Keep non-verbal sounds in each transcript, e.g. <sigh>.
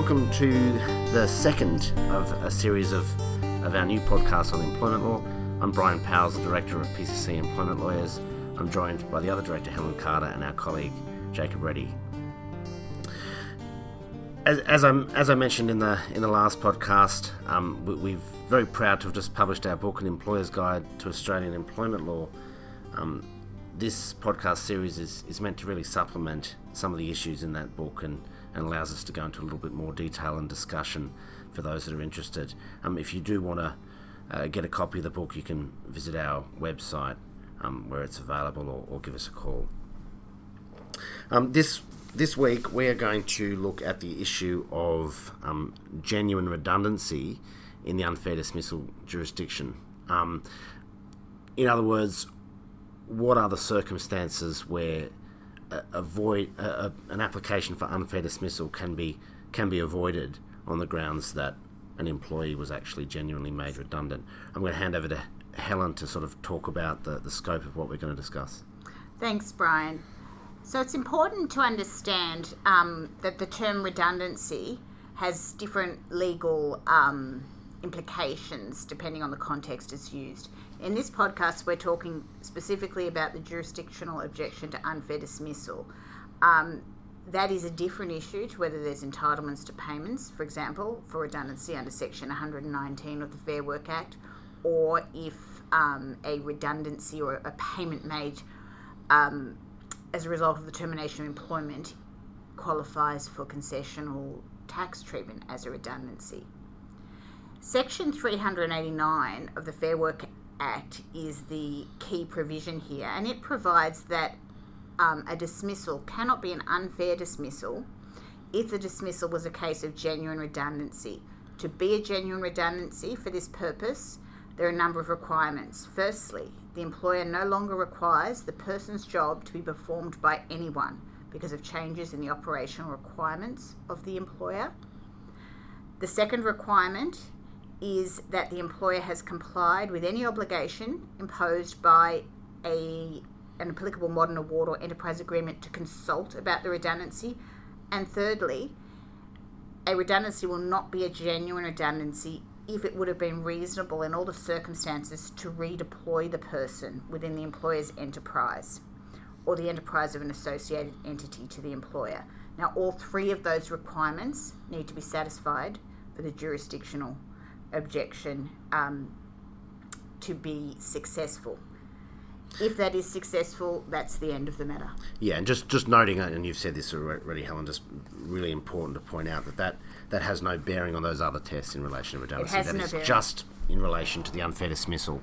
welcome to the second of a series of, of our new podcast on employment law. I'm Brian Powers, the Director of PCC Employment Lawyers. I'm joined by the other Director, Helen Carter, and our colleague, Jacob Reddy. As, as, I, as I mentioned in the in the last podcast, um, we, we're very proud to have just published our book, An Employer's Guide to Australian Employment Law. Um, this podcast series is, is meant to really supplement some of the issues in that book and, and allows us to go into a little bit more detail and discussion for those that are interested. Um, if you do want to uh, get a copy of the book, you can visit our website um, where it's available or, or, give us a call. Um, this this week we are going to look at the issue of um, genuine redundancy in the unfair dismissal jurisdiction. Um, in other words, what are the circumstances where avoid a, an application for unfair dismissal can be can be avoided on the grounds that an employee was actually genuinely made redundant. I'm going to hand over to Helen to sort of talk about the, the scope of what we're going to discuss. Thanks, Brian. So it's important to understand um, that the term redundancy has different legal um, implications depending on the context it's used. In this podcast, we're talking specifically about the jurisdictional objection to unfair dismissal. Um, that is a different issue to whether there's entitlements to payments, for example, for redundancy under Section 119 of the Fair Work Act, or if um, a redundancy or a payment made um, as a result of the termination of employment qualifies for concessional tax treatment as a redundancy. Section 389 of the Fair Work Act is the key provision here, and it provides that um, a dismissal cannot be an unfair dismissal if the dismissal was a case of genuine redundancy. To be a genuine redundancy for this purpose, there are a number of requirements. Firstly, the employer no longer requires the person's job to be performed by anyone because of changes in the operational requirements of the employer. The second requirement is that the employer has complied with any obligation imposed by a an applicable modern award or enterprise agreement to consult about the redundancy. And thirdly, a redundancy will not be a genuine redundancy if it would have been reasonable in all the circumstances to redeploy the person within the employer's enterprise or the enterprise of an associated entity to the employer. Now, all three of those requirements need to be satisfied for the jurisdictional objection um, to be successful. If that is successful, that's the end of the matter. Yeah, and just just noting, and you've said this already, Helen. Just really important to point out that that, that has no bearing on those other tests in relation to redundancy. It has that no is bearing. just in relation to the unfair dismissal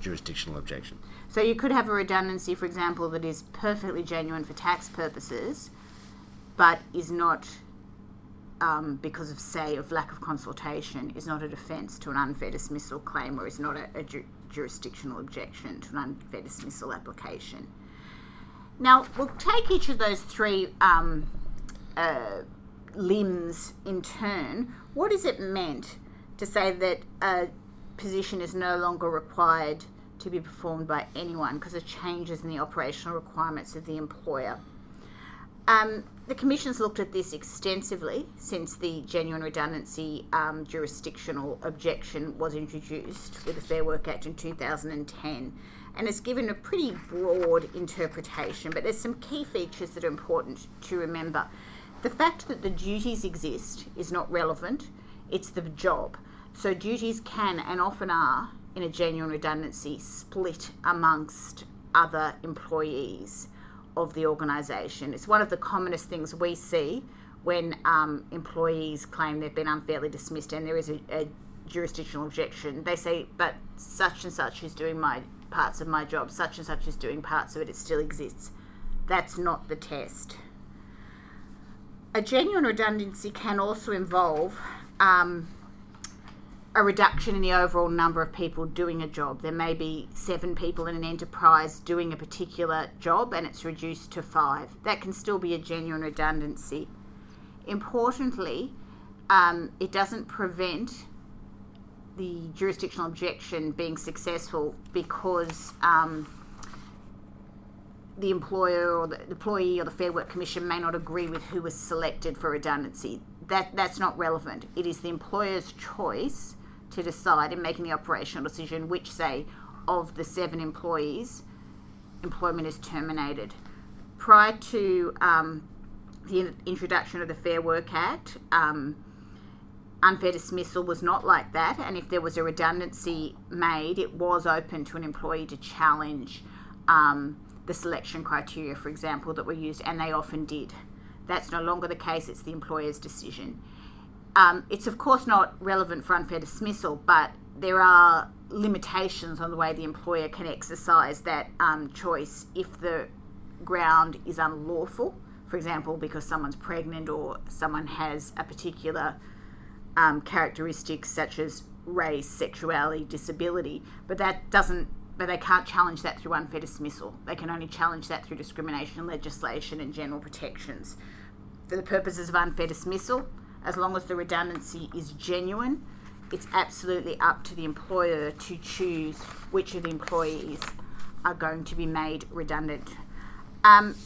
jurisdictional objection. So you could have a redundancy, for example, that is perfectly genuine for tax purposes, but is not um, because of, say, of lack of consultation, is not a defence to an unfair dismissal claim or is not a, a ju- jurisdictional objection to an unfair dismissal application. Now, we'll take each of those three um, uh, limbs in turn. What is it meant to say that a position is no longer required to be performed by anyone because of changes in the operational requirements of the employer? Um, the Commission's looked at this extensively since the genuine redundancy um, jurisdictional objection was introduced with the Fair Work Act in 2010 and it's given a pretty broad interpretation, but there's some key features that are important to remember. The fact that the duties exist is not relevant, it's the job. So duties can and often are, in a genuine redundancy, split amongst other employees of the organisation. It's one of the commonest things we see when um, employees claim they've been unfairly dismissed and there is a, a, jurisdictional objection. They say, but such and such is doing my parts of my job, such and such is doing parts of it, it still exists. That's not the test. A genuine redundancy can also involve um, a reduction in the overall number of people doing a job. There may be seven people in an enterprise doing a particular job and it's reduced to five. That can still be a genuine redundancy. Importantly, um, it doesn't prevent the jurisdictional objection being successful because um, the employer or the employee or the Fair Work Commission may not agree with who was selected for redundancy. that that's not relevant. It is the employer's choice to decide in making the operational decision which, say, of the seven employees, employment is terminated. Prior to um, the introduction of the Fair Work Act, um, unfair dismissal was not like that, and if there was a redundancy made, it was open to an employee to challenge um, the selection criteria, for example, that were used, and they often did. That's no longer the case, it's the employer's decision. Um, it's, of course, not relevant for unfair dismissal, but there are limitations on the way the employer can exercise that um, choice if the ground is unlawful, for example, because someone's pregnant or someone has a particular um, characteristics such as race, sexuality, disability, but that doesn't. But they can't challenge that through unfair dismissal. They can only challenge that through discrimination legislation and general protections. For the purposes of unfair dismissal, as long as the redundancy is genuine, it's absolutely up to the employer to choose which of the employees are going to be made redundant. Um,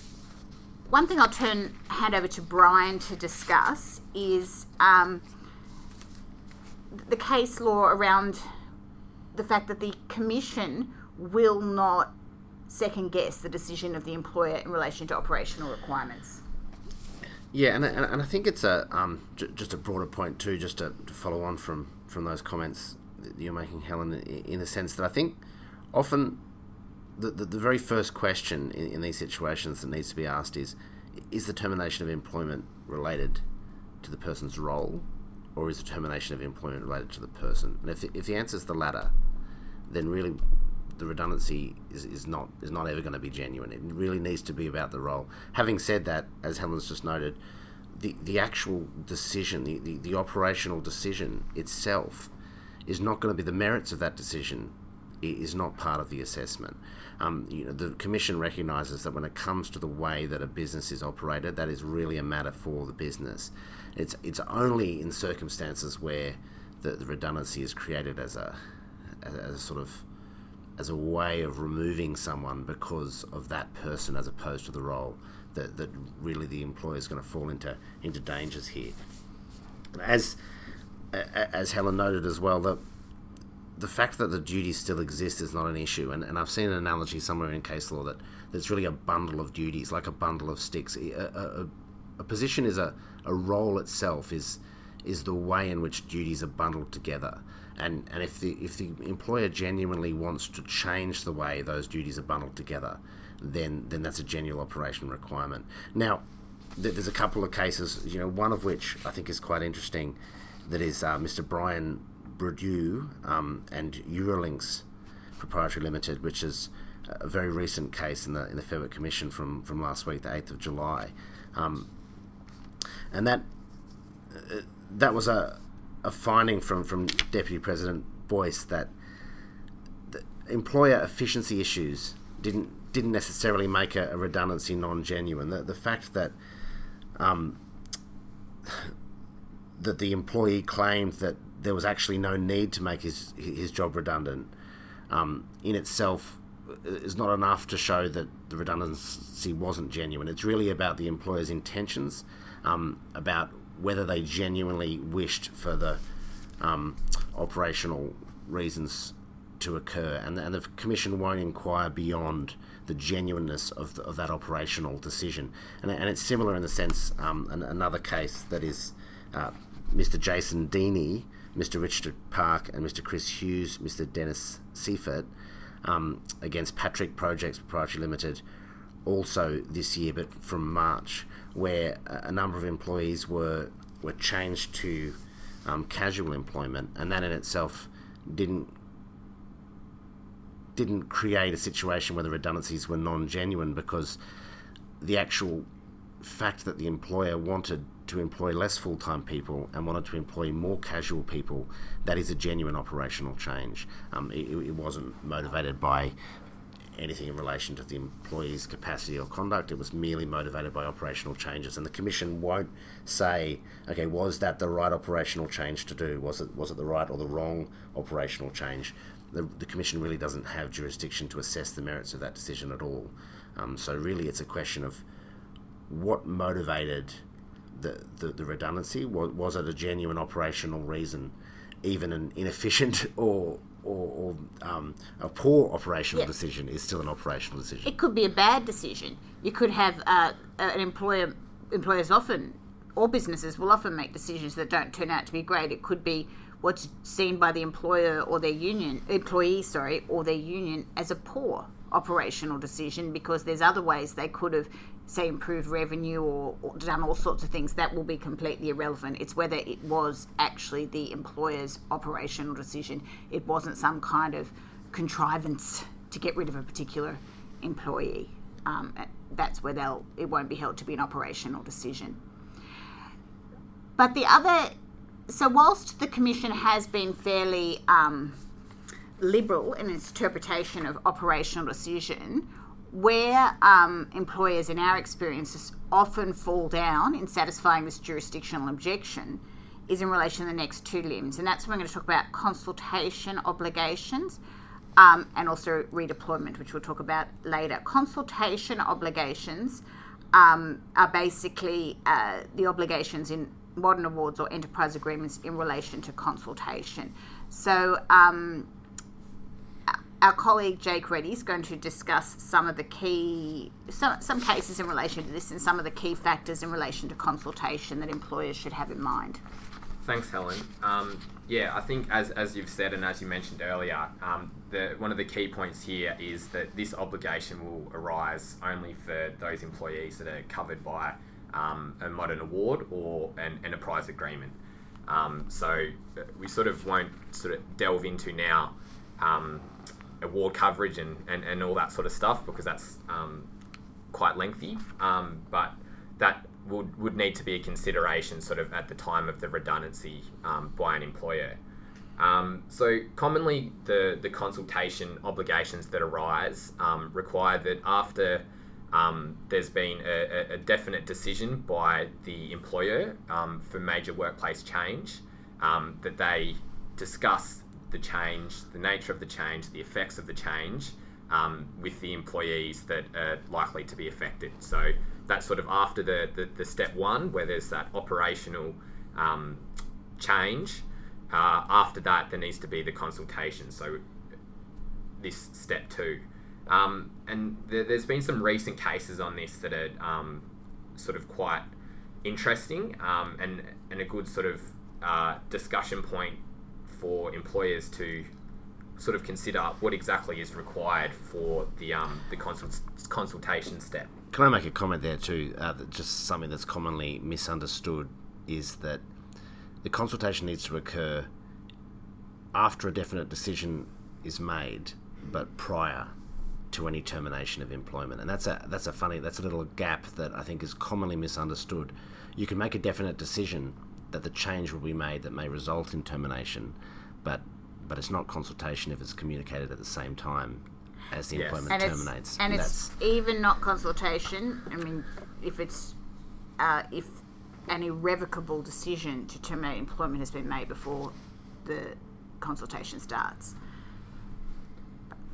one thing I'll turn hand over to Brian to discuss is um, the case law around the fact that the commission will not second guess the decision of the employer in relation to operational requirements. Yeah, and, and, and I think it's a um, j- just a broader point too, just to, to, follow on from, from those comments that you're making, Helen, in the sense that I think often the, the, the very first question in, in these situations that needs to be asked is is the termination of employment related to the person's role or is the termination of employment related to the person? And if if the answer is the latter, then really the redundancy is, is not is not ever going to be genuine. It really needs to be about the role. Having said that, as Helen's just noted, the, the actual decision, the, the, the operational decision itself, is not going to be the merits of that decision is not part of the assessment. Um, you know, the commission recognises that when it comes to the way that a business is operated, that is really a matter for the business. It's it's only in circumstances where the, the redundancy is created as a as a sort of as a way of removing someone because of that person as opposed to the role that, that really the employer is going to fall into into dangers here. As as Helen noted as well, that the fact that the duties still exist is not an issue, and, and I've seen an analogy somewhere in case law that that's really a bundle of duties, like a bundle of sticks. A, a, a position is a, a role itself is is the way in which duties are bundled together. And and if the if the employer genuinely wants to change the way those duties are bundled together, then then that's a genuine operation requirement. Now, there's a couple of cases, you know, one of which I think is quite interesting. That is uh, Mr. Brian Bourdieu um, and Eurolinks Proprietary Limited, which is a very recent case in the in the Fair Work Commission from, from last week, the eighth of July. Um, and that uh, that was a a finding from from Deputy President Boyce that employer efficiency issues didn't didn't necessarily make a, a redundancy non-genuine. The, the fact that um, <sighs> that the employee claimed that there was actually no need to make his his job redundant um, in itself is not enough to show that the redundancy wasn't genuine. It's really about the employer's intentions um, about whether they genuinely wished for the um, operational reasons to occur, and, and the Commission won't inquire beyond the genuineness of, the, of that operational decision. And, and it's similar in the sense, um, an, another case that is uh, Mr. Jason Deeney, Mr. Richard Park, and Mr. Chris Hughes, Mr. Dennis Seifert, um, against Patrick Projects Proprietary Limited, also this year, but from March where a number of employees were were changed to um, casual employment, and that in itself didn't didn't create a situation where the redundancies were non-genuine because the actual fact that the employer wanted to employ less full-time people and wanted to employ more casual people that is a genuine operational change. Um, it, it, wasn't motivated by anything in relation to the employee's capacity or conduct. It was merely motivated by operational changes, and the commission won't say, "Okay, was that the right operational change to do? Was it was it the right or the wrong operational change?" The, the commission really doesn't have jurisdiction to assess the merits of that decision at all. Um, so really, it's a question of what motivated the, the, the redundancy? Was, was it a genuine operational reason? Even an inefficient <laughs> or or, or um, a poor operational decision is still an operational decision. It could be a bad decision. You could have uh, an employer. Employers often, or businesses will often make decisions that don't turn out to be great. It could be what's seen by the employer or their union employee, sorry, or their union as a poor operational decision because there's other ways they could have say improved revenue or, or, done all sorts of things that will be completely irrelevant. It's whether it was actually the employer's operational decision. It wasn't some kind of contrivance to get rid of a particular employee. Um, that's where they'll it won't be held to be an operational decision. But the other so whilst the commission has been fairly um, liberal in its interpretation of operational decision, where um, employers, in our experiences, often fall down in satisfying this jurisdictional objection is in relation to the next two limbs. And that's when we're going to talk about consultation obligations um, and also redeployment, which we'll talk about later. Consultation obligations um, are basically uh, the obligations in modern awards or enterprise agreements in relation to consultation. So, um, our colleague Jake Reddy is going to discuss some of the key, some, some cases in relation to this and some of the key factors in relation to consultation that employers should have in mind. Thanks, Helen. Um, yeah, I think as, as you've said and as you mentioned earlier, um, the, one of the key points here is that this obligation will arise only for those employees that are covered by um, a modern award or an enterprise agreement. Um, so uh, we sort of won't sort of delve into now um, award coverage and, and, and all that sort of stuff because that's um, quite lengthy. Um, but that would, would need to be a consideration sort of at the time of the redundancy um, by an employer. Um, so commonly the, the consultation obligations that arise um, require that after um, there's been a, a, definite decision by the employer for major workplace change that they discuss the change, the nature of the change, the effects of the change um, with the employees that are likely to be affected. So that's sort of after the, the, the step one, where there's that operational um, change. Uh, after that, there needs to be the consultation. So this step two. Um, and there, has been some recent cases on this that are um, sort of quite interesting um, and, and a good sort of uh, discussion point for employers to sort of consider what exactly is required for the um, the consult- consultation step. Can I make a comment there too? Uh, just something that's commonly misunderstood is that the consultation needs to occur after a definite decision is made, but prior to any termination of employment. And that's a that's a funny that's a little gap that I think is commonly misunderstood. You can make a definite decision that the change will be made that may result in termination, but but it's not consultation if it's communicated at the same time as the yes. employment and terminates. It's, and, and it's even not consultation. I mean, if it's uh, if an irrevocable decision to terminate employment has been made before the consultation starts.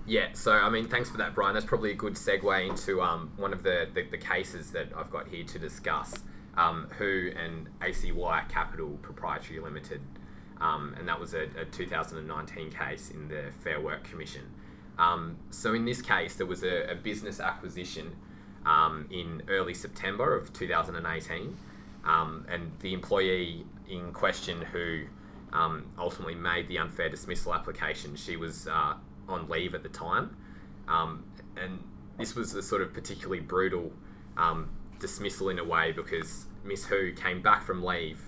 Yeah, so I mean, thanks for that, Brian. That's probably a good segue into um, one of the, the, the cases that I've got here to discuss um, Who and ACY Capital Proprietary Limited. Um, and that was a, a, 2019 case in the Fair Work Commission. Um, so in this case, there was a, a business acquisition um, in early September of 2018, um, and the employee in question who um, ultimately made the unfair dismissal application, she was uh, on leave at the time, um, and this was a sort of particularly brutal dismissal in a way because Miss Who came back from leave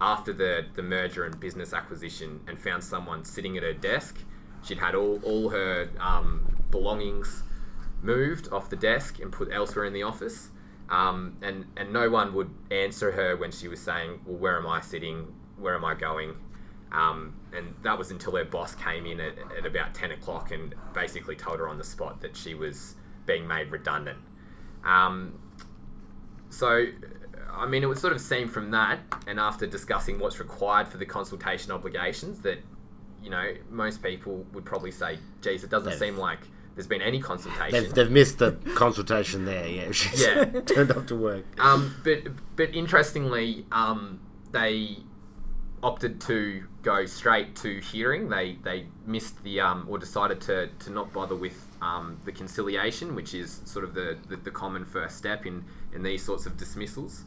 after the, the merger and business acquisition and found someone sitting at her desk. She'd had all, all her um, belongings moved off the desk and put elsewhere in the office. Um, and, and no one would answer her when she was saying, Well, where am I sitting? Where am I going? Um, and that was until her boss came in at, at about 10 o'clock and basically told her on the spot that she was being made redundant. Um, so, I mean, it would sort of seem from that, and after discussing what's required for the consultation obligations, that you know most people would probably say, "Geez, it doesn't They've- seem like there's been any consultation. They've, they've missed the consultation there. Yeah, she's <laughs> Yeah. turned up to work. Um, but but interestingly, um, they opted to go straight to hearing. They they missed the um, or decided to, to not bother with um, the conciliation, which is sort of the, the, the common first step in, in these sorts of dismissals.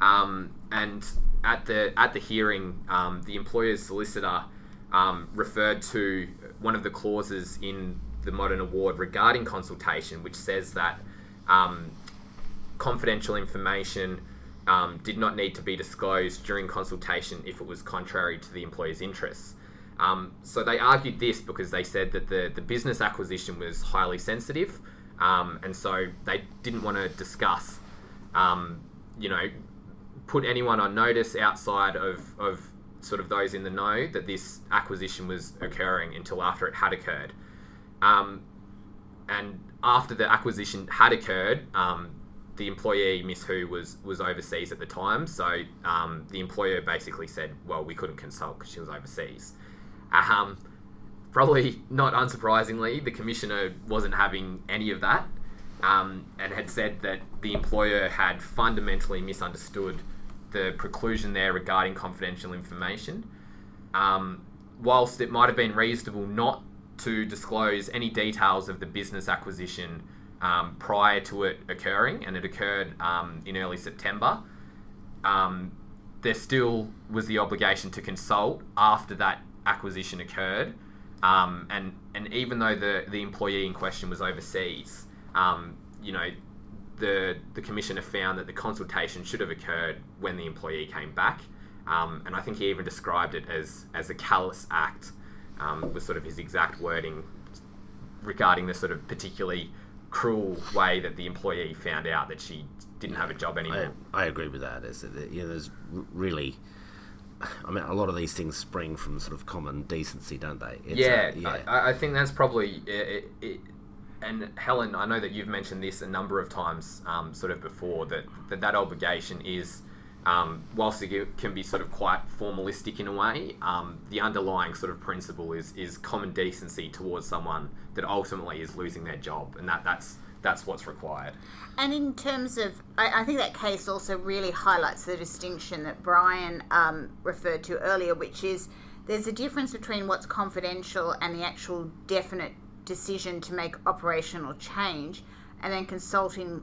Um, and at the at the hearing, um, the employer's solicitor um, referred to one of the clauses in the modern award regarding consultation, which says that um, confidential information um, did not need to be disclosed during consultation if it was contrary to the employer's interests. Um, so they argued this because they said that the, the business acquisition was highly sensitive, and so they didn't want to discuss, you know, put anyone on notice outside of, of sort of those in the know that this acquisition was occurring until after it had occurred. Um, and after the acquisition had occurred, um, the employee, Miss Who, was was overseas at the time. So um, the employer basically said, "Well, we couldn't consult because she was overseas." Um, probably not unsurprisingly, the commissioner wasn't having any of that, um, and had said that the employer had fundamentally misunderstood the preclusion there regarding confidential information. Um, whilst it might have been reasonable not to disclose any details of the business acquisition um, prior to it occurring, and it occurred um, in early September, um, there still was the obligation to consult after that acquisition occurred. Um, and, and even though the, the employee in question was overseas, um, you know, the, the commissioner found that the consultation should have occurred when the employee came back. Um, and I think he even described it as, as a callous act, um, was sort of his exact wording regarding the sort of particularly cruel way that the employee found out that she didn't have a job anymore. I, I agree with that. Is that you know, there's really, I mean, a lot of these things spring from sort of common decency, don't they? It's, yeah, uh, yeah. I, I think that's probably it, it, and Helen, I know that you've mentioned this a number of times, um, sort of before that that, that obligation is. Um, whilst it can be sort of quite formalistic in a way, um, the underlying sort of principle is is common decency towards someone that ultimately is losing their job, and that that's that's what's required. And in terms of, I, I think that case also really highlights the distinction that Brian um, referred to earlier, which is there's a difference between what's confidential and the actual definite decision to make operational change, and then consulting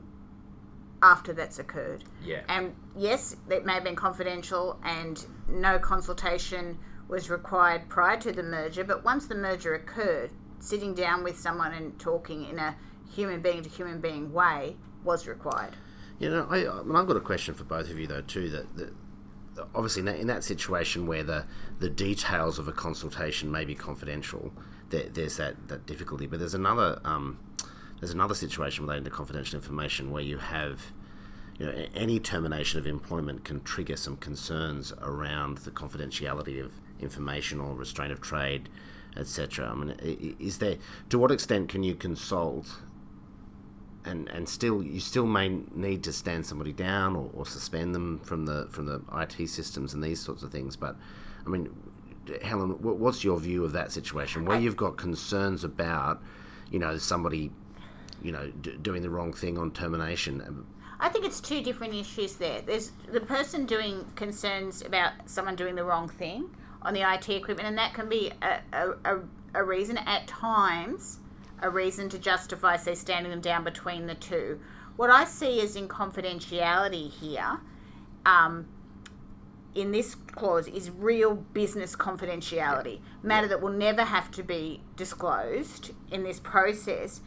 after that's occurred. Yeah. And yes, it may have been confidential and no consultation was required prior to the merger, but once the merger occurred, sitting down with someone and talking in a human being to human being way was required. You know, I, I mean, I've got a question for both of you though too. That, that obviously in that, in that situation where the the details of a consultation may be confidential, there, there's that, that difficulty. But there's another um, there's another situation relating to confidential information where you have you know any termination of employment can trigger some concerns around the confidentiality of information or restraint of trade, etc. I mean, is there to what extent can you consult and and still you still may need to stand somebody down or, or suspend them from the from the IT systems and these sorts of things. But I mean, Helen, what's your view of that situation where you've got concerns about, you know, somebody, you know, d- doing the wrong thing on termination? I think it's two different issues there. There's the person doing concerns about someone doing the wrong thing on the IT equipment, and that can be a, a, a, a reason at times, a reason to justify, say, standing them down between the two. What I see is in confidentiality here, um, in this clause, is real business confidentiality, matter that will never have to be disclosed in this process.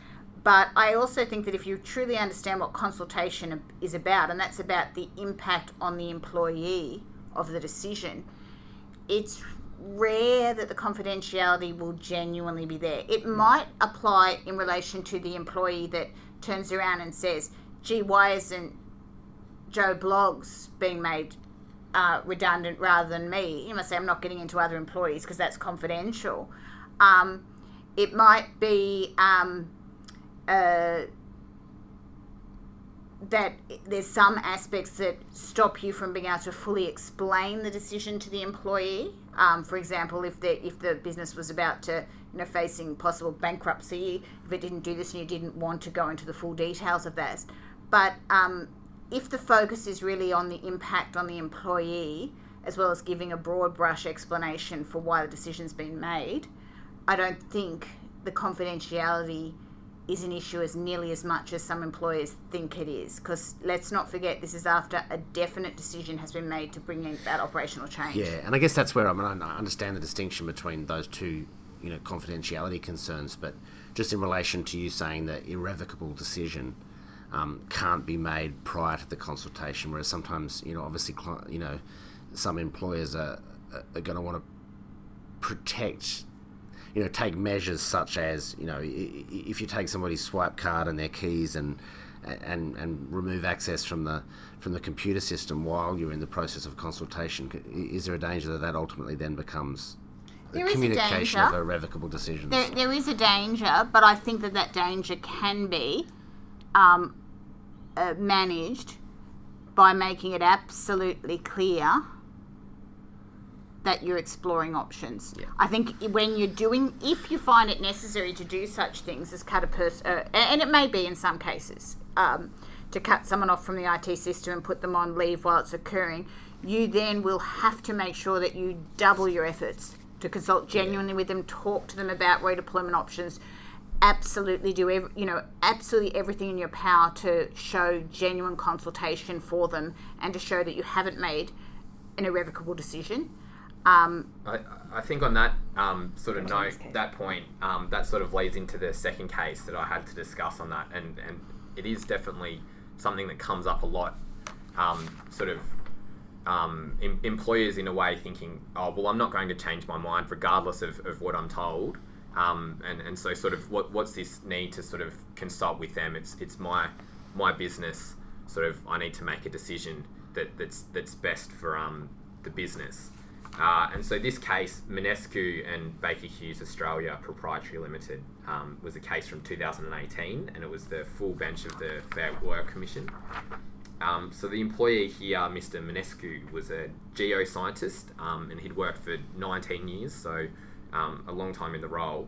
But I also think that if you truly understand what consultation is about, and that's about the impact on the employee of the decision, it's rare that the confidentiality will genuinely be there. It mm. might apply in relation to the employee that turns around and says, gee, why isn't Joe Bloggs being made uh, redundant rather than me? You must say, I'm not getting into other employees because that's confidential. Um, it might be um, uh, that there's some aspects that stop you from being able to fully explain the decision to the employee. Um, for example, if the if the business was about to you know facing possible bankruptcy, if it didn't do this and you didn't want to go into the full details of that, but um, if the focus is really on the impact on the employee, as well as giving a broad brush explanation for why the decision's been made, I don't think the confidentiality is an issue as nearly as much as some employers think it is. Because let's not forget, this is after a definite decision has been made to bring in that operational change. Yeah, and I guess that's where I, mean, I understand the distinction between those two, you know, confidentiality concerns. But just in relation to you saying that irrevocable decision um, can't be made prior to the consultation, whereas sometimes, you know, obviously, you know, some employers are, are going to want to protect you know, take measures such as, you know, if you take somebody's swipe card and their keys and and and remove access from the from the computer system while you're in the process of consultation, is there a danger that that ultimately then becomes the communication of irrevocable decisions? There, there is a danger, but I think that that danger can be um, uh, managed by making it absolutely clear that you're exploring options. Yeah. I think when you're doing, if you find it necessary to do such things as cut a person, uh, and it may be in some cases, um, to cut someone off from the IT system and put them on leave while it's occurring, you then will have to make sure that you double your efforts to consult genuinely with them, talk to them about redeployment options. Absolutely do every, you know absolutely everything in your power to show genuine consultation for them and to show that you haven't made an irrevocable decision. Um, I, I, think on that um, sort of note, that point, um, that sort of leads into the second case that I had to discuss on that, and and it is definitely something that comes up a lot. Um, sort of um, em- employers in a way thinking, oh well, I'm not going to change my mind regardless of, of what I'm told. Um, and, and so sort of what, what's this need to sort of consult with them? It's it's my my business. Sort of I need to make a decision that, that's that's best for um, the business. Uh, and so this case, Minescu and Baker Hughes Australia Proprietary Limited, um, was a case from 2018, and it was the full bench of the Fair Work Commission. Um, so the employee here, Mr. Minescu, was a geoscientist, um, and he'd worked for 19 years, so um, a long time in the role.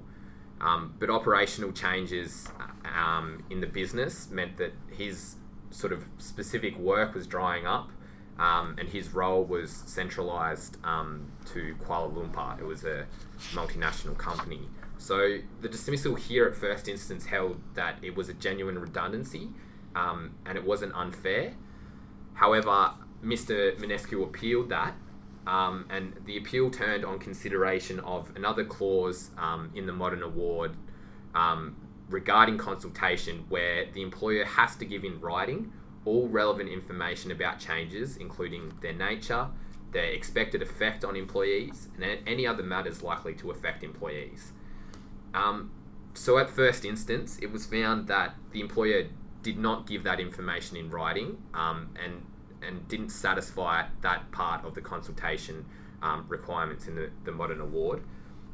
Um, but operational changes um, in the business meant that his sort of specific work was drying up um, and his role was centralised um, to Kuala Lumpur. It was a multinational company. So the dismissal here at first instance held that it was a genuine redundancy um, and it wasn't unfair. However, Mr. Minescu appealed that, um, and the appeal turned on consideration of another clause um, in the modern award um, regarding consultation where the employer has to give in writing all relevant information about changes, including their nature, their expected effect on employees, and any other matters likely to affect employees. Um, so, at first instance, it was found that the employer did not give that information in writing um, and, and didn't satisfy that part of the consultation um, requirements in the, the modern award.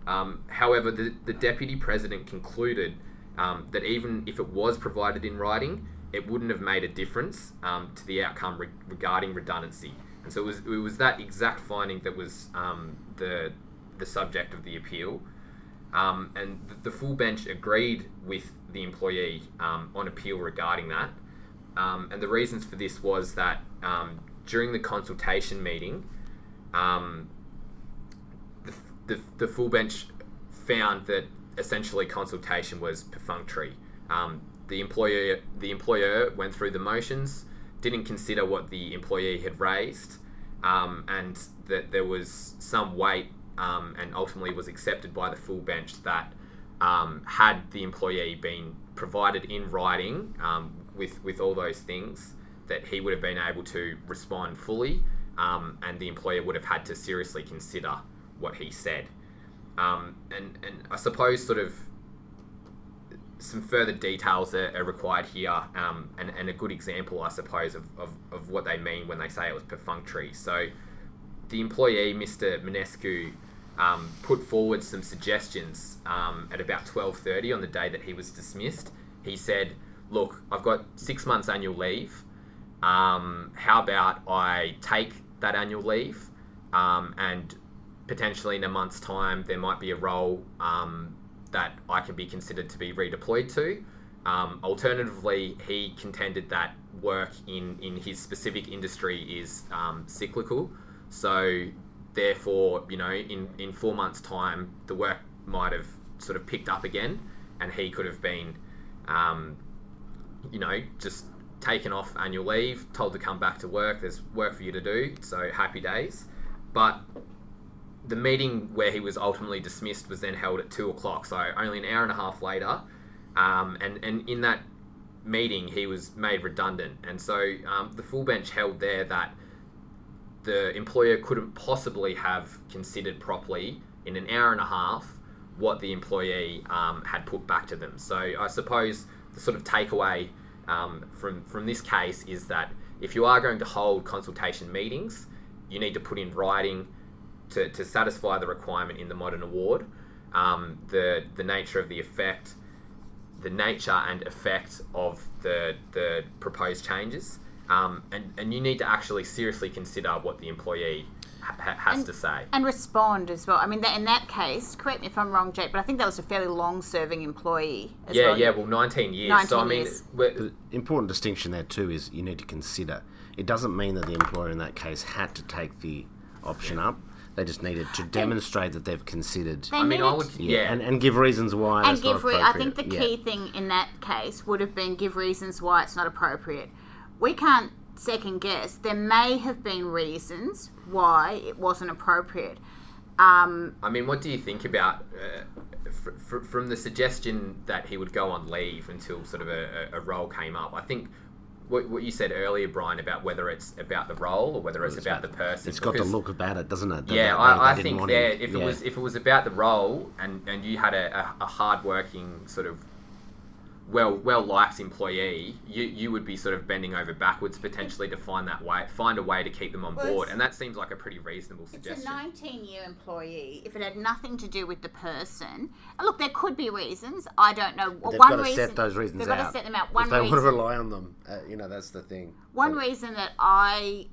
Um, however, the, the deputy president concluded um, that even if it was provided in writing, it wouldn't have made a difference um, to the outcome re- regarding redundancy. And so it was, it was that exact finding that was um, the, the subject of the appeal. Um, and the, the, full bench agreed with the employee um, on appeal regarding that. Um, and the reasons for this was that um, during the consultation meeting, the, the, the full bench found that essentially consultation was perfunctory. Um, the employer the employer went through the motions, didn't consider what the employee had raised, um, and that there was some weight um, and ultimately was accepted by the full bench that um, had the employee been provided in writing um, with with all those things, that he would have been able to respond fully, um, and the employer would have had to seriously consider what he said. Um, and and I suppose sort of some further details are, are required here, um, and, and, a good example, I suppose, of, of, of, what they mean when they say it was perfunctory. So, the employee, Mr. Minescu, um, put forward some suggestions um, at about 12:30 on the day that he was dismissed. He said, look, I've got six months annual leave. Um, how about I take that annual leave um, and potentially in a month's time there might be a role um, that I can be considered to be redeployed to. Um, alternatively, he contended that work in, in his specific industry is um, cyclical. So, therefore, you know, in, in four months' time, the work might have sort of picked up again, and he could have been, um, you know, just taken off annual leave, told to come back to work. There's work for you to do, so happy days. But the meeting where he was ultimately dismissed was then held at two o'clock, so only an hour and a half later. Um, and, and in that meeting, he was made redundant. And so um, the full bench held there that the employer couldn't possibly have considered properly in an hour and a half what the employee um, had put back to them. So I suppose the sort of takeaway um, from, from this case is that if you are going to hold consultation meetings, you need to put in writing to, to satisfy the requirement in the modern award, um, the, the nature of the effect, the nature and effect of the, the proposed changes. Um, and, and you need to actually seriously consider what the employee ha- has And- to say. and respond as well. I mean, that, in that case, correct me if I'm wrong, Jake, but I think that was a fairly long-serving employee. As Yeah, well. yeah, well, 19 years. so, I 19 mean, years. The important distinction there too is you need to consider. It doesn't mean that the employer in that case had to take the option up. They just needed to demonstrate that they've considered. They I mean, I needed- would, yeah, yeah. And, and give reasons why. and that's not give. Re- I think appropriate. the Yeah. key thing in that case would have been give reasons why it's not appropriate. We can't second guess. There may have been reasons why it wasn't appropriate. Um, I mean, what do you think about uh, fr- fr- from the suggestion that he would go on leave until sort of a, a a role came up? I think what, what you said earlier, Brian, about whether it's about the role or whether it's, about, the person. It's got the look about it, doesn't it? that Yeah, they- I, they I didn't think want there, if Yeah. it was if it was about the role and, and you had a, a, a hardworking sort of well well liked employee, you you would be sort of bending over backwards potentially to find that way find a way to keep them on Well, board, and that seems like a pretty reasonable It's a 19 year employee. If it had nothing to do with the person, and look, there could be reasons. I don't know. They've one got to reason, set those reasons They've out. got to set them out. One if they reason, want to rely on them, uh, you know, that's the thing. one But- reason that I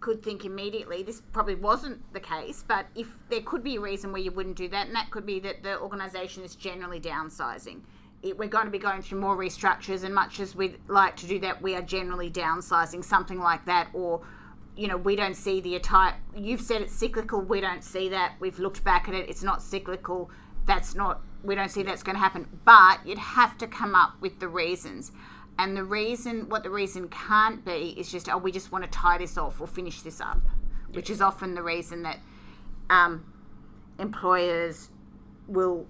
could think immediately, this probably wasn't the case, but if there could be a reason where you wouldn't do that, and that could be that the organisation is generally downsizing. It, we're going to be going through more restructures, and much as we'd like to do that, we are generally downsizing, something like that, or you know, we don't see the entire. You've said it's cyclical. We don't see that. We've looked back at it. It's not cyclical. That's not. We don't see that's going to happen. But you'd have to come up with the reasons. And the reason, what the reason can't be, is just, oh, we just want to tie this off or finish this up, which is often the reason that um, employers will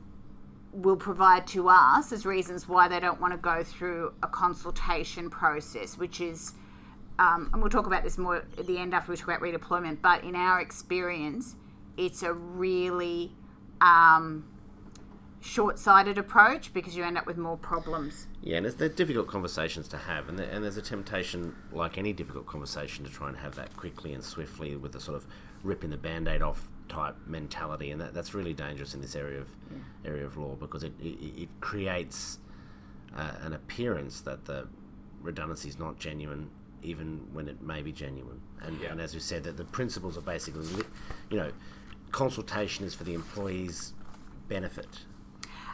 will provide to us as reasons why they don't want to go through a consultation process, which is, um, and we'll talk about this more at the end after we talk about redeployment. But in our experience, it's a really um, short-sighted approach because you end up with more problems. Yeah, and they're difficult conversations to have, and, and there's a temptation, like any difficult conversation, to try and have that quickly and swiftly with a sort of ripping the band-aid off type mentality, and that, that's really dangerous in this area of area of law because it it, it creates uh, an appearance that the redundancy is not genuine, even when it may be genuine. And, Yeah. and as we said, that the principles are basically, you know, consultation is for the employee's benefit.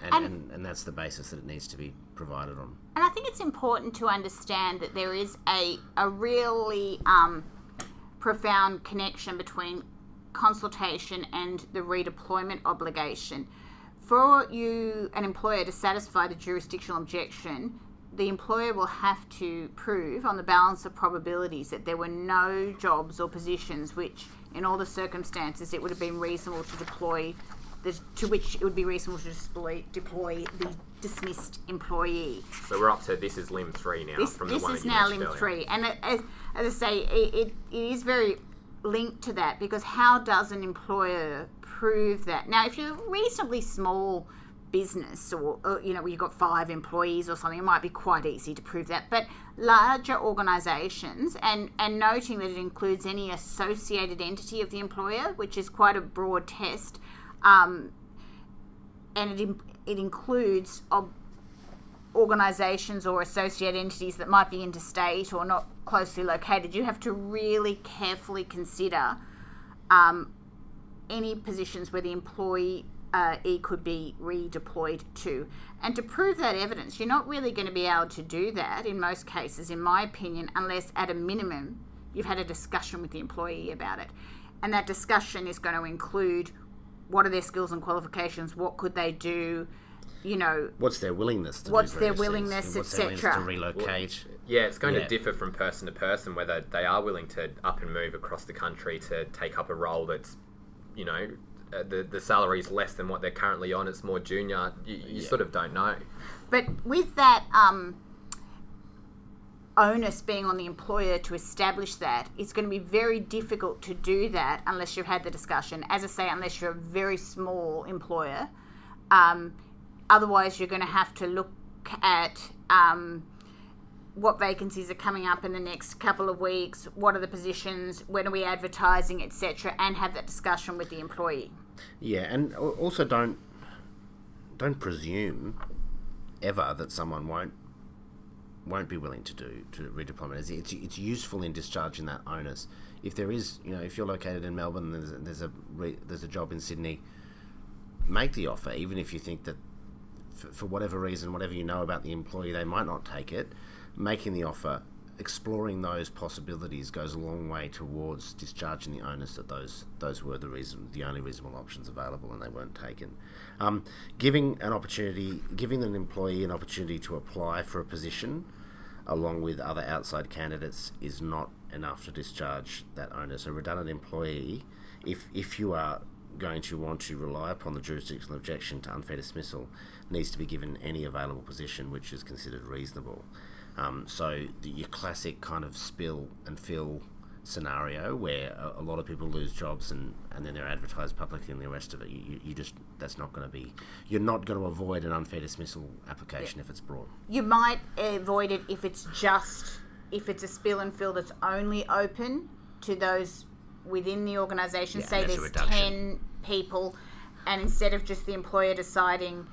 And, And- and, and that's the basis that it needs to be provided on. And I think it's important to understand that there is a, a really um, profound connection between consultation and the redeployment obligation. For you, an employer, to satisfy the jurisdictional objection, the employer will have to prove on the balance of probabilities that there were no jobs or positions which, in all the circumstances, it would have been reasonable to deploy, the, to which it would be reasonable to deploy, deploy the dismissed employee. So we're up to this is limb three now This, from the one is now limb earlier. three, and it, as, as I say, it, it, it is very linked to that because how does an employer prove that? Now, if you're a reasonably small business, or, or you know, you've got five employees or something, it might be quite easy to prove that. But larger organisations, and and noting that it includes any associated entity of the employer, which is quite a broad test. Um, and it, it includes ob- organisations or associate entities that might be interstate or not closely located, you have to really carefully consider um, any positions where the employee uh, E could be redeployed to. And to prove that evidence, you're not really going to be able to do that in most cases, in my opinion, unless at a minimum you've had a discussion with the employee about it. And that discussion is going to include what are their skills and qualifications, what could they do, you know, What's their willingness to do What's their willingness, and what's their willingness to etc.. relocate? Yeah, it's going Yeah. to differ from person to person whether they are willing to up and move across the country to take up a role that's, you know, uh, the the salary is less than what they're currently on. It's more junior. You, you Yeah. sort of don't know. But with that um, onus being on the employer to establish that, it's going to be very difficult to do that unless you've had the discussion. As I say, unless you're a very small employer. Um, otherwise, you're going to have to look at um, what vacancies are coming up in the next couple of weeks, what are the positions, when are we advertising, etc., and have that discussion with the employee. Yeah, and also don't don't presume ever that someone won't won't be willing to do to redeployment. It's, it's, useful in discharging that onus. If there is, you know, if you're located in Melbourne, there's, there's a re, there's a job in Sydney, make the offer, even if you think that for, whatever reason, whatever you know about the employee, they might not take it. Making the offer, exploring those possibilities goes a long way towards discharging the onus that those those were the reason, the only reasonable options available, and they weren't taken. Um, giving an opportunity, giving an employee an opportunity to apply for a position, along with other outside candidates, is not enough to discharge that onus. A redundant employee, if if you are going to want to rely upon the jurisdictional objection to unfair dismissal, needs to be given any available position which is considered reasonable. Um, so the, your classic kind of spill and fill scenario where a, a lot of people lose jobs and, and then they're advertised publicly and the rest of it, you, you, you just that's not going to be. You're not going to avoid an unfair dismissal application if it's brought. you might avoid it if it's just if it's a spill and fill that's only open to those within the organisation. Yeah, Say and that's a there's ten people, and instead of just the employer deciding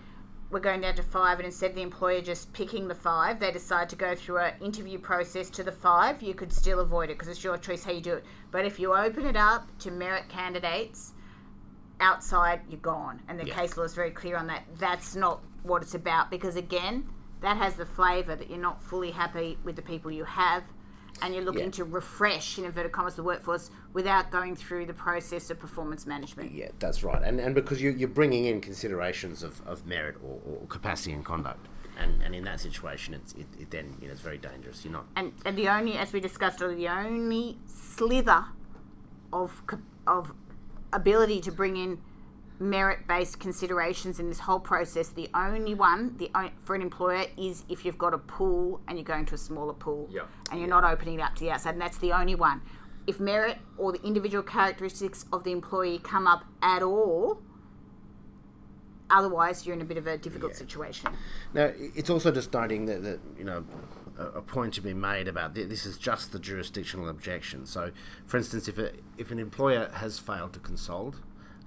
we're going down to five, and instead the employer just picking the five, they decide to go through an interview process to the five. You could still avoid it because it's your choice how you do it. But if you open it up to merit candidates, outside, you're gone. And the Yeah. case law is very clear on that. That's not what it's about because, again, that has the flavour that you're not fully happy with the people you have and you're looking Yeah. to refresh, in inverted commas, the workforce without going through the process of performance management. Yeah, that's right. And and because you, you're bringing in considerations of, of merit or, or capacity and conduct. And, and in that situation, it's, it, it then you know, it's very dangerous. You're not And, and the only, as we discussed earlier, the only slither of, of ability to bring in merit-based considerations in this whole process, the only one the o- for an employer is if you've got a pool and you're going to a smaller pool Yeah. and you're not opening it up to the outside, and that's the only one. If merit or the individual characteristics of the employee come up at all, otherwise you're in a bit of a difficult situation. Now, it's also just noting that, that you know, a, a point to be made about thi- this is just the jurisdictional objection. So, for instance, if a, if an employer has failed to consult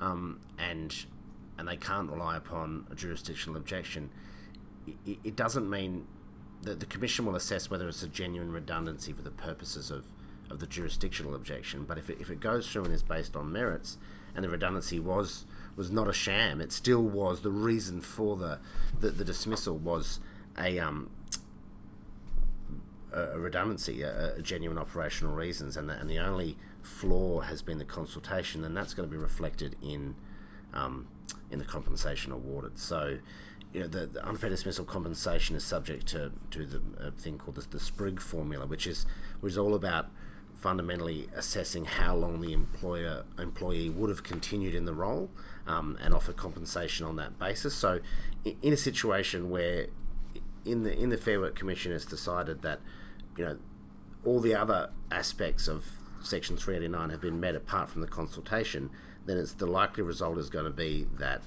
um, and and they can't rely upon a jurisdictional objection, it, it doesn't mean that the commission will assess whether it's a genuine redundancy for the purposes of, of the jurisdictional objection. But if it, if it goes through and is based on merits, and the redundancy was was not a sham, it still was the reason for the the, the dismissal was a um a, redundancy, a, a genuine operational reasons, and the, and the only flaw has been the consultation, then that's going to be reflected in um, in the compensation awarded. So, you know, the, the unfair dismissal compensation is subject to, to the a thing called the, the formula, which is which is all about fundamentally assessing how long the employer employee would have continued in the role um, and offer compensation on that basis. So, i- in a situation where in the in the Fair Work Commission has decided that you know all the other aspects of Section 389 have been met apart from the consultation, then it's the likely result is going to be that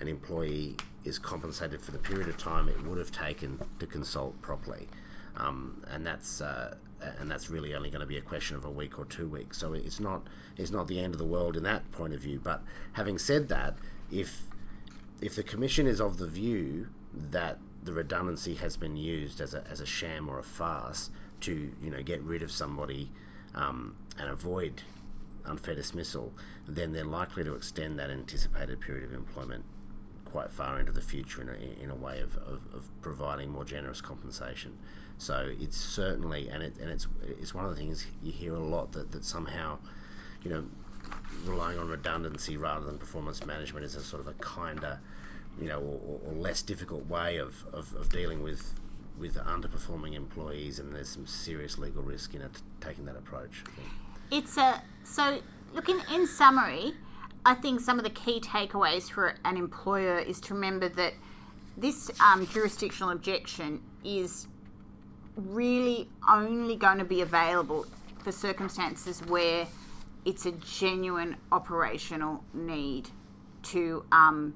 an employee is compensated for the period of time it would have taken to consult properly, um, and that's uh, and that's really only going to be a question of a week or two weeks. So it's not it's not the end of the world in that point of view. But having said that, if if the commission is of the view that the redundancy has been used as a, as a sham or a farce to you know get rid of somebody um, and avoid unfair dismissal, then they're likely to extend that anticipated period of employment quite far into the future in a, in a way of, of, of providing more generous compensation. So it's certainly, and it and it's it's one of the things you hear a lot that, that somehow, you know, relying on redundancy rather than performance management is a sort of a kinder, you know, or, or less difficult way of, of, of dealing with with underperforming employees, and there's some serious legal risk in it taking that approach. It's a so looking in summary. I think some of the key takeaways for an employer is to remember that this um, jurisdictional objection is really only going to be available for circumstances where it's a genuine operational need to um,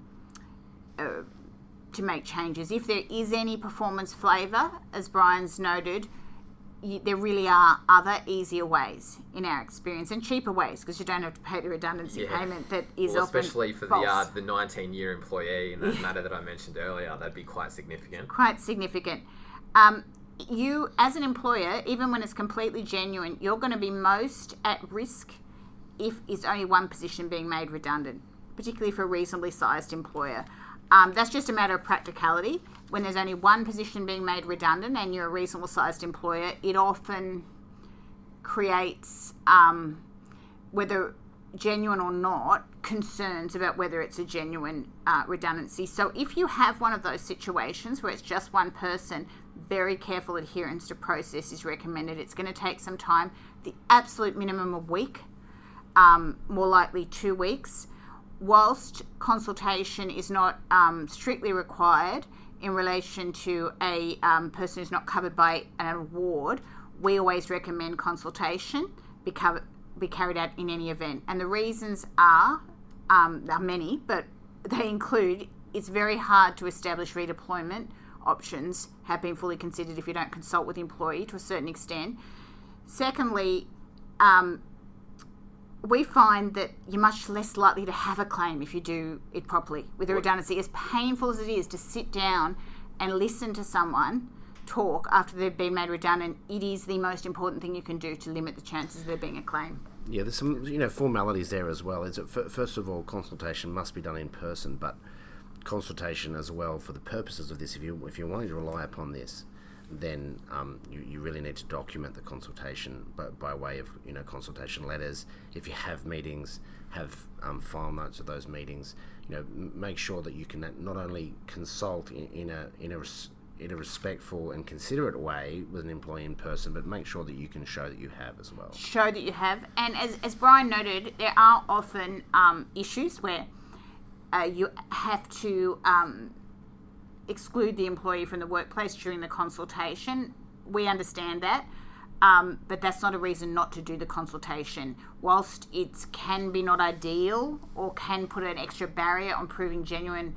uh, to make changes. If there is any performance flavour, as Brian's noted, you, there really are other easier ways in our experience and cheaper ways because you don't have to pay the redundancy Yeah. payment that is Well, often especially for false. the uh, the 19 year employee in that matter that I mentioned earlier, that'd be quite significant. quite significant. Um, you, as an employer, even when it's completely genuine, you're going to be most at risk if it's only one position being made redundant, particularly for a reasonably sized employer. Um, that's just a matter of practicality. When there's only one position being made redundant and you're a reasonable sized employer, it often creates, um, whether genuine or not, concerns about whether it's a genuine uh, redundancy. So if you have one of those situations where it's just one person, very careful adherence to process is recommended. It's going to take some time, the absolute minimum a week, um, more likely two weeks. Whilst consultation is not um, strictly required in relation to a um, person who's not covered by an award, we always recommend consultation be, covered, be carried out in any event. And the reasons are, um, there are many, but <laughs> they include it's very hard to establish redeployment options have been fully considered if you don't consult with the employee to a certain extent. Secondly, um, we find that you're much less likely to have a claim if you do it properly with a redundancy. As painful as it is to sit down and listen to someone talk after they've been made redundant, it is the most important thing you can do to limit the chances of there being a claim. Yeah, there's some you know formalities there as well. Is it f- first of all consultation must be done in person, but consultation as well for the purposes of this. If you if you're wanting to rely upon this, then um, you, you really need to document the consultation by, by way of you know consultation letters. If you have meetings, have um, file notes of those meetings. You know, m- make sure that you can not only consult in, in a in a in a respectful and considerate way with an employee in person, but make sure that you can show that you have as well. show that you have. And as, as Brian noted, there are often um, issues where uh, you have to um, exclude the employee from the workplace during the consultation. We understand that. Um, but that's not a reason not to do the consultation. Whilst it can be not ideal or can put an extra barrier on proving genuine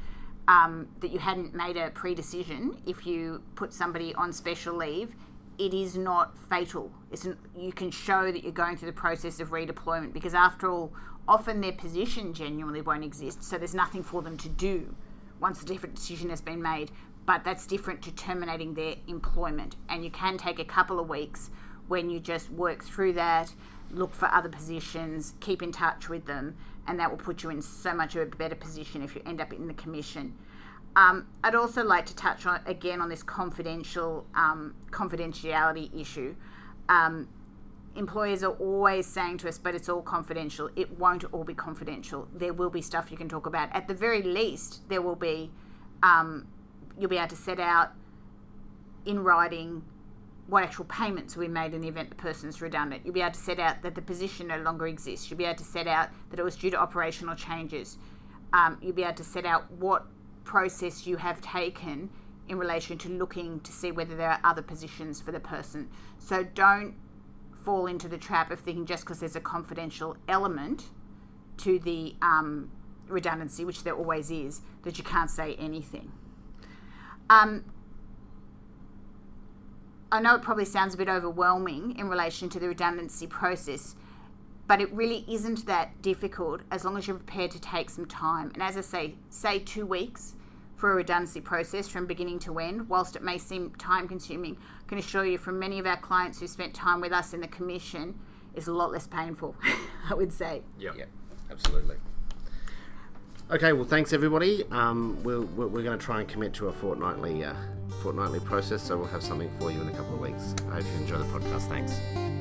um, that you hadn't made a pre-decision if you put somebody on special leave, it is not fatal. An, you can show that you're going through the process of redeployment because, after all, often their position genuinely won't exist, so there's nothing for them to do once a different decision has been made. But that's different to terminating their employment, and you can take a couple of weeks when you just work through that, look for other positions, keep in touch with them, and that will put you in so much of a better position if you end up in the commission. Um, I'd also like to touch on again on this confidential um, confidentiality issue. Um, employers are always saying to us, but it's all confidential. It won't all be confidential. There will be stuff you can talk about. At the very least, there will be, um, you'll be able to set out in writing what actual payments be made in the event the person's redundant. You'll be able to set out that the position no longer exists. You'll be able to set out that it was due to operational changes. Um, you'll be able to set out what process you have taken in relation to looking to see whether there are other positions for the person. So don't fall into the trap of thinking just because there's a confidential element to the um, redundancy, which there always is, that you can't say anything. Um, I know it probably sounds a bit overwhelming in relation to the redundancy process, but it really isn't that difficult as long as you're prepared to take some time. And as I say, say two weeks for a redundancy process from beginning to end. Whilst it may seem time consuming, I can assure you from many of our clients who spent time with us in the commission, is a lot less painful, <laughs> I would say. Yep. Yeah, absolutely. Okay, well, thanks everybody. Um, we'll, we're we're going to try and commit to a fortnightly uh, fortnightly process, so we'll have something for you in a couple of weeks. I hope you enjoy the podcast. Thanks.